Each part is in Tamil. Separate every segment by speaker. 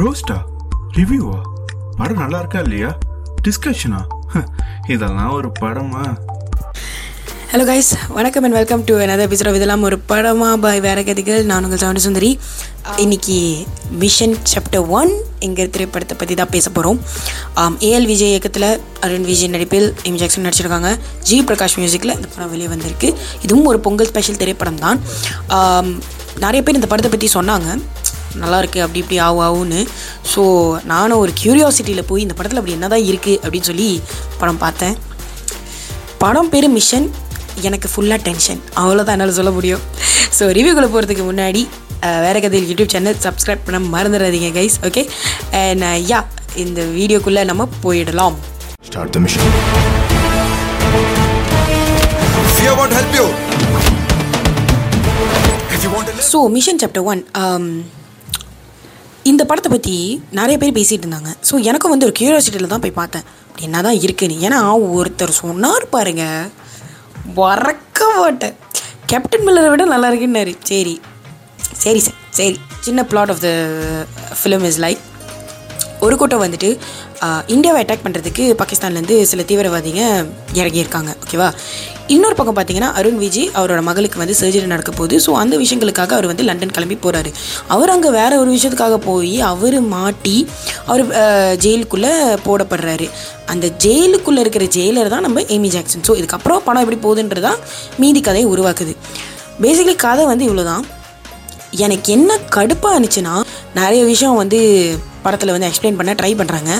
Speaker 1: ரோஸ்டா ரிவ்யூவா படம் நல்லா இருக்கா இல்லையா டிஸ்கஷனா இதெல்லாம் ஒரு படமா?
Speaker 2: ஹலோ கைஸ் வணக்கம் and welcome to another episode of இதெல்லாம் ஒரு படமா? பாய் வேற கதைகள். நான் உங்கள் சவுண்ட் சுந்தரி. இன்னைக்கு மிஷன் சாப்டர் ஒன் எங்கள் திரைப்படத்தை பற்றி தான் பேச போகிறோம் ஏஎல் விஜய் இயக்கத்தில் அருண் விஜய் நடிப்பில் எம் ஜாக்சன் நடிச்சிருக்காங்க. ஜி பிரகாஷ் மியூசிக்கில் இந்த படம் வெளியே வந்திருக்கு. இதுவும் ஒரு பொங்கல் ஸ்பெஷல் திரைப்படம் தான் நிறைய பேர் இந்த படத்தை பற்றி சொன்னாங்க. நல்லா இருக்கு அப்படி இப்படி ஆவு ஆவுன்னு. ஸோ நானும் ஒரு க்யூரியாசிட்டியில் போய் இந்த படத்தில் அப்படி என்னதான் இருக்குது அப்படின்னு சொல்லி படம் பார்த்தேன். படம் பேர் மிஷன் எனக்கு ஃபுல்லாக டென்ஷன் அவ்வளோதான் என்னால் சொல்ல முடியும். ஸோ ரிவ்யூக்குள்ளே போகிறதுக்கு முன்னாடி வேற கதையில் யூடியூப் சேனல் சப்ஸ்கிரைப் பண்ண மறந்துடாதீங்க கைஸ் ஓகே அண்ட் யா இந்த வீடியோக்குள்ளே நம்ம போயிடலாம்.
Speaker 1: Start the mission.
Speaker 3: Fear won't help you.
Speaker 2: So mission chapter one இந்த படத்தை பற்றி நிறைய பேர் பேசிகிட்டு இருந்தாங்க. ஸோ எனக்கும் வந்து ஒரு க்யூரியாசிட்டியில் தான் போய் பார்த்தேன். அப்படி என்ன தான் இருக்குன்னு ஏன்னா ஒருத்தர் சொன்னார் பாருங்க. வரக்க மாட்டேன். கேப்டன் மில்லரை விட நல்லா இருக்குன்னாரு. சரி. சரி சார் சரி. சின்ன plot of the film is like ஒரு கூட்டம் வந்துட்டு இந்தியாவை அட்டாக் பண்ணுறதுக்கு பாகிஸ்தான்லேருந்து சில தீவிரவாதிங்க இறங்கியிருக்காங்க ஓகேவா இன்னொரு பக்கம் பார்த்தீங்கன்னா அருண் விஜய் அவரோட மகளுக்கு வந்து சர்ஜரி நடக்க போகுது. ஸோ அந்த விஷயங்களுக்காக அவர் வந்து லண்டன் கிளம்பி போகிறாரு அவர் அங்கே வேற ஒரு விஷயத்துக்காக போய் அவர் மாட்டி அவர் ஜெயிலுக்குள்ளே போடப்படுறாரு. அந்த ஜெயிலுக்குள்ளே இருக்கிற ஜெயிலர் தான் நம்ம ஏமி ஜாக்சன் ஸோ இதுக்கப்புறம் படம் எப்படி போகுதுன்றதான் மீதி கதையை உருவாக்குது. பேசிக்கலி கதை வந்து இவ்வளோ தான் எனக்கு என்ன கடுப்பாக இருந்துச்சுன்னா நிறைய விஷயம் வந்து படத்தில் வந்து எக்ஸ்பிளைன் பண்ண ட்ரை பண்ணுறாங்க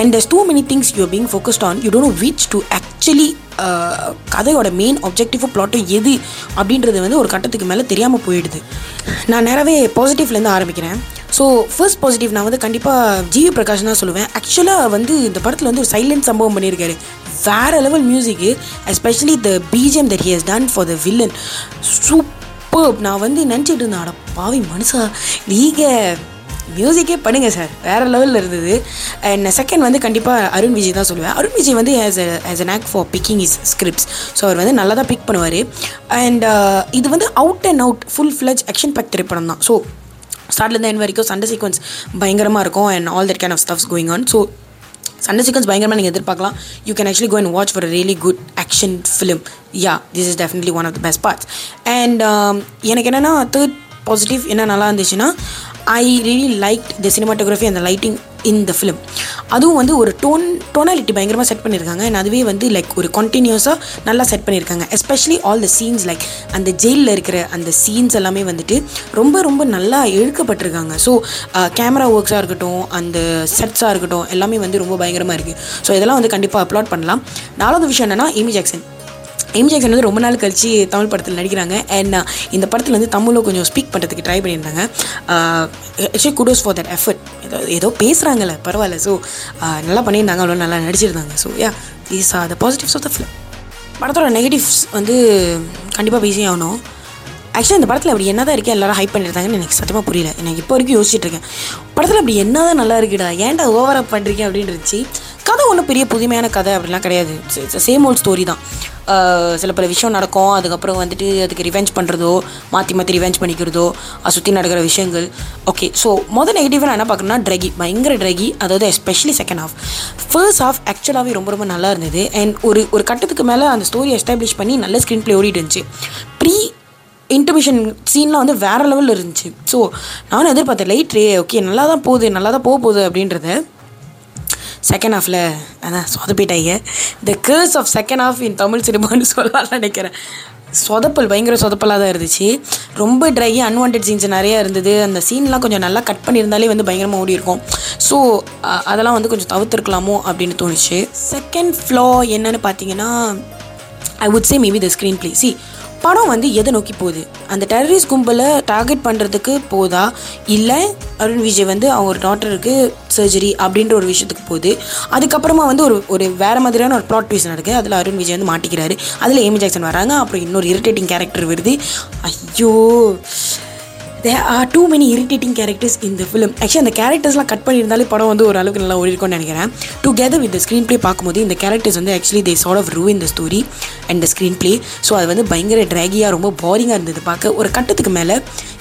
Speaker 2: and there's too many things you being focused on you don't which to actually கதையோட மெயின் ஆப்ஜெக்டிவும் ப்ளாட்டோ எது அப்படின்றது வந்து ஒரு கட்டத்துக்கு மேலே தெரியாமல் போயிடுது. நான் நிறையவே பாசிட்டிவ்லேருந்து ஆரம்பிக்கிறேன். ஸோ ஃபர்ஸ்ட் பாசிட்டிவ் நான் வந்து கண்டிப்பாக ஜிவி பிரகாஷ் தான் சொல்லுவேன். ஆக்சுவலாக வந்து இந்த படத்தில் வந்து ஒரு சைலண்ட் சம்பவம் பண்ணியிருக்காரு வேறு level music especially the BGM that he has done for the villain super நான் வந்து நினச்சிட்டு இருந்தேன் அட பாவி மனுஷா நீங்கள் மியூசிக்கே பண்ணுங்க சார் வேறு லெவலில் இருந்தது. அண்ட் செகண்ட் வந்து கண்டிப்பாக அருண் விஜய் தான் சொல்லுவேன். அருண் விஜய் வந்து as as an knack for picking his scripts so அவர் வந்து நல்லா தான் பிக் பண்ணுவார். அண்ட் uh, இது வந்து out and out full fledged action pack திரைப்படம் தான். ஸோ ஸ்டார்ட்லேருந்து என் வரைக்கும் சண்டை சீக்வன்ஸ் பயங்கரமாக இருக்கும் and all that kind of stuffs going on so சண்டை சீக்வன்ஸ் பயங்கரமாக நீங்கள் எதிர்பார்க்கலாம். You can actually go and watch for really good action film yeah this is definitely one of the best parts and எனக்கு என்னென்னா தேர்ட் பாசிட்டிவ் என்ன நல்லா இருந்துச்சுன்னா I really like the cinematography அந்த லைட்டிங் இன் த ஃபிலிம் அதுவும் வந்து ஒரு டோன் டோனாலிட்டி பயங்கரமாக செட் பண்ணியிருக்காங்க அண்ட் அதுவே வந்து லைக் ஒரு கண்டினியூஸாக நல்லா செட் பண்ணியிருக்காங்க especially all the scenes like அந்த ஜெயிலில் இருக்கிற அந்த சீன்ஸ் எல்லாமே வந்துட்டு ரொம்ப ரொம்ப நல்லா இழுக்கப்பட்டிருக்காங்க. ஸோ கேமரா ஒர்க்ஸாக இருக்கட்டும் அந்த செட்ஸாக இருக்கட்டும் எல்லாமே வந்து ரொம்ப பயங்கரமாக இருக்குது ஸோ இதெல்லாம் வந்து கண்டிப்பாக அப்லோட் பண்ணலாம். நாலாவது விஷயம் என்னென்னா இமி ஜாக்சன் எமி ஜாக்சன் வந்து ரொம்ப நாள் கழிச்சு தமிழ் படத்தில் நடிக்கிறாங்க. அண்ட் uh, இந்த படத்தில் வந்து தமிழில் கொஞ்சம் ஸ்பீக் பண்ணுறதுக்கு ட்ரை பண்ணியிருந்தாங்க. Actually kudos for that effort ஏதோ ஏதோ பேசுகிறாங்கல்ல பரவாயில்ல. ஸோ uh, நல்லா பண்ணியிருந்தாங்க. அவ்வளோ நல்லா நடிச்சிருந்தாங்க. So yeah these are the positives of the film படத்தோட நெகட்டிவ்ஸ் வந்து கண்டிப்பாக பேசி ஆகணும். ஆக்சுவலி இந்த படத்தில் அப்படி என்ன தான் இருக்கே எல்லோரும் ஹைப் பண்ணியிருந்தாங்கன்னு எனக்கு சத்தியமாக புரியல. எனக்கு இப்போ வரைக்கும் யோசிச்சுட்டு இருக்கேன். படத்தில் அப்படி என்ன தான் நல்லா இருக்குடா ஏன்டா ஓவராக பண்ணுறீங்க அப்படின்னு இருந்துச்சு கதை ஒன்றும் பெரிய புதுமையான கதை அப்படிலாம் கிடையாது. சேம் ஓல்ட் ஸ்டோரி தான். சில பல விஷயம் நடக்கும். அதுக்கப்புறம் வந்துட்டு அதுக்கு ரிவெஞ்ச் பண்ணுறதோ மாற்றி மாற்றி ரிவெஞ்ச் பண்ணிக்கிறதோ அதை சுற்றி நடக்கிற விஷயங்கள். ஓகே ஸோ மொதல் நெகட்டிவாக நான் என்ன பார்க்குறேன்னா ட்ரகி பயங்கர ட்ரகி அதாவது especially second half first half ஆக்சுவலாகவே ரொம்ப ரொம்ப நல்லா இருந்தது. அண்ட் ஒரு ஒரு கட்டத்துக்கு மேலே அந்த ஸ்டோரி எஸ்டாப்ளிஷ் பண்ணி நல்ல ஸ்க்ரீன் ப்ளே ஓடிட்டு இருந்துச்சு. ப்ரீ இன்டர்மிஷன் சீன்லாம் வந்து வேறு லெவலில் இருந்துச்சு. ஸோ நானும் எதிர்பார்த்தேன் லைட் ரே ஓகே நல்லா தான் போகுது நல்லா தான் போக போகுது அப்படின்றத செகண்ட் ஹாஃபில் அதான் சொதப்பிட்டாங்க the curse of second half in Tamil சினிமான்னு சொல்லலாம் நினைக்கிறேன். சொதப்பல் பயங்கர சொதப்பலாக தான் இருந்துச்சு. ரொம்ப ட்ரை அன்வான்ட் சீன்ஸ் நிறையா இருந்தது. அந்த சீன்லாம் கொஞ்சம் நல்லா கட் பண்ணியிருந்தாலே வந்து பயங்கரமாக ஓடி இருக்கும். ஸோ அதெல்லாம் வந்து கொஞ்சம் தவிர்த்துருக்கலாமோ அப்படின்னு தோணுச்சு. செகண்ட் ஃப்ளோ என்னன்னு பார்த்தீங்கன்னா I would say maybe the screenplay C படம் வந்து எதை நோக்கி போகுது? அந்த டெரரிஸ்ட் கும்பலை டார்கெட் பண்ணுறதுக்கு போதா? இல்லை அருண் விஜய் வந்து அவங்க ஒரு டாக்டருக்கு சர்ஜரி அப்படின்ற ஒரு விஷயத்துக்கு போகுது. அதுக்கப்புறமா வந்து ஒரு ஒரு வேறு மாதிரியான ஒரு ப்ளாட் ட்விஸ்ட் நடக்குது. அதில் அருண் விஜய் வந்து மாட்டிக்கிறாரு. அதில் ஏமி ஜாக்சன் வராங்க. அப்புறம் இன்னொரு இரிட்டேட்டிங் கேரக்டர் வருது. ஐயோ! There are too many irritating characters இந்த ஃபிலிம் ஆக்சுவலி அந்த கேரக்டர்ஸ்லாம் கட் பண்ணியிருந்தாலே படம் வந்து ஓரளவுக்கு நல்லா ஓடிருக்கும்னு நினைக்கிறேன். டுகெதர் வித் ஸ்க்ரீன் ப்ளே பார்க்கும்போது இந்த கேரக்டர்ஸ் வந்து ஆக்சுவலி தே சார்ட் ஆஃப் ரூ இந்த story and the screenplay so அது வந்து பயங்கர ட்ராகியாக ரொம்ப போரிங்காக இருந்தது பார்க்க. ஒரு கட்டத்துக்கு மேலே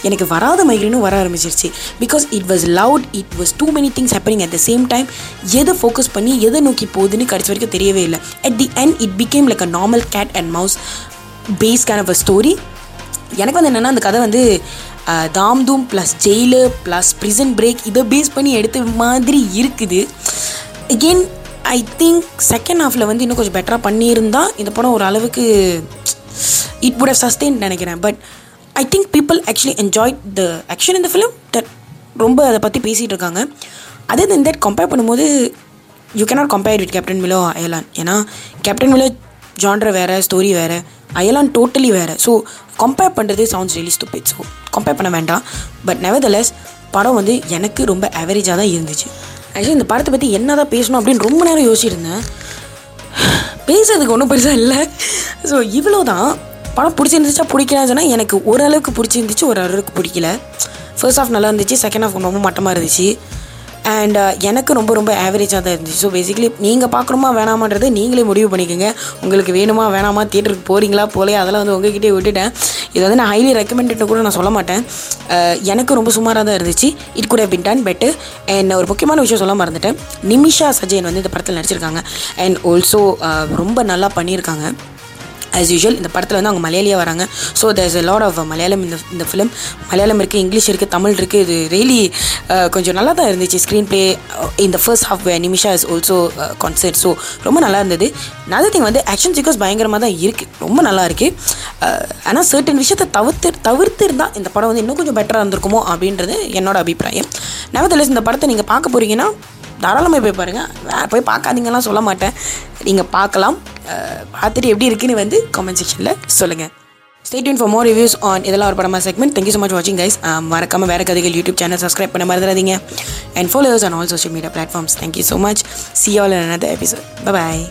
Speaker 2: எனக்கு வராத மைக்ரேனும் வர ஆரம்பிச்சிருச்சு. Because it was loud it was too many things happening at the same time எதை ஃபோக்கஸ் பண்ணி எதை நோக்கி போகுதுன்னு கடைசி வரைக்கும் தெரியவே இல்லை. At the end it became like a normal cat and mouse base kind of a story எனக்கு வந்து என்னென்னா அந்த கதை வந்து Dhaam Dhoom Dhaam plus jail plus prison break இதை பேஸ் பண்ணி எடுத்த மாதிரி இருக்குது. அகெயின் ஐ திங்க் செகண்ட் ஹாஃபில் வந்து இன்னும் கொஞ்சம் பெட்டராக பண்ணியிருந்தா இந்த படம் ஒரு அளவுக்கு இட் வுட் ஹவ் சஸ்டெயின் நினைக்கிறேன். But I think people actually enjoy the action இந்த ஃபிலிம் தட் ரொம்ப அதை பற்றி பேசிகிட்டு இருக்காங்க. அதே தென் தட் கம்பேர் பண்ணும்போது you cannot compare with Captain Miller Ayalaan ஏன்னா கேப்டன் மிலோ ஜான்ர வேறு ஸ்டோரி வேறு. அயலான் டோட்டலி வேறு. ஸோ கம்பேர் பண்ணுறது sounds really stupid. So compare பண்ண வேண்டாம். பட் நெவர்தலெஸ் படம் வந்து எனக்கு ரொம்ப ஆவரேஜாக தான் இருந்துச்சு. ஆக்சுவலி இந்த படத்தை பற்றி என்ன தான் பேசணும் அப்படின்னு ரொம்ப நேரம் யோசிச்சிருந்தேன். பேசுறதுக்கு ஒன்றும் பெருசாக இல்லை. ஸோ இவ்வளோ தான் படம் பிடிச்சிருந்துச்சா பிடிக்கலான்னு சொன்னால் எனக்கு ஓரளவுக்கு பிடிச்சிருந்துச்சு ஓரளவுக்கு பிடிக்கல. ஃபர்ஸ்ட் ஆஃப் நல்லா இருந்துச்சு செகண்ட் ஹாஃப் ரொம்ப மட்டமாக இருந்துச்சு. அண்ட் uh, எனக்கு ரொம்ப ரொம்ப ஆவரேஜாக தான் இருந்துச்சு. ஸோ பேசிக்கலி நீங்கள் பார்க்கணுமா வேணாமான்றது நீங்களே முடிவு பண்ணிக்கோங்க. உங்களுக்கு வேணுமா வேணாமா தியேட்டருக்கு போகிறீங்களா போலையா அதெல்லாம் வந்து உங்ககிட்டே விட்டுட்டேன். இது வந்து நான் ஹைலி ரெக்கமெண்டட்னு கூட நான் சொல்ல மாட்டேன். Uh, எனக்கு ரொம்ப சுமாராக தான் இருந்துச்சு. இட் கூட பின் டன் பெட்டு அண்ட் ஒரு முக்கியமான விஷயம் சொல்ல மறந்துட்டேன். நிமிஷா சஜயன் வந்து இந்த படத்தில் நடிச்சிருக்காங்க. அண்ட் ஆல்சோ uh, ரொம்ப நல்லா பண்ணியிருக்காங்க. ஆஸ் யூஷுவல் இந்த படத்தில் வந்து அவங்க மலையாளியாக வராங்க. So there's a lot of Malayalam இந்த இந்த ஃபிலிம் மலையாளம் இருக்குது இங்கிலீஷ் இருக்குது தமிழ் இருக்குது இது ரியலி uh, கொஞ்சம் நல்லா தான் இருந்துச்சு ஸ்க்ரீன் ப்ளே இந்த first half Nimisha is also concert so ரொம்ப நல்லா இருந்தது. நல்ல திங் வந்து ஆக்ஷன் சீக்வன்ஸ் பயங்கரமாக தான் இருக்குது ரொம்ப நல்லா இருக்குது uh, ஆனால் சர்டன் விஷயத்தை தவிர்த்து தவிர்த்து இருந்தால் இந்த படம் வந்து இன்னும் கொஞ்சம் பெட்டராக இருந்திருக்குமோ அப்படின்றது என்னோட அபிப்பிராயம். நவத்தலஸ் இந்த படத்தை நீங்கள் பார்க்க போகிறீங்கன்னா தாராளமாக போய் பாருங்கள் போய் பார்க்காதீங்கலாம் சொல்ல மாட்டேன். நீங்கள் பார்க்கலாம். பார்த்துட்டு எப்படி இருக்குன்னு வந்து கமெண்ட் செக்ஷனில் சொல்லுங்கள் stay tuned for more reviews on இதெல்லாம் ஒரு படமா segment thank you so much வாட்சிங் கைஸ் மறக்காமல் வேறு கதைகள் யூடியூப் சேனல் சப்ஸ்கிரைப் பண்ண மறந்துடாதீங்க. And followers on all social media platforms thank you so much see all another episode bye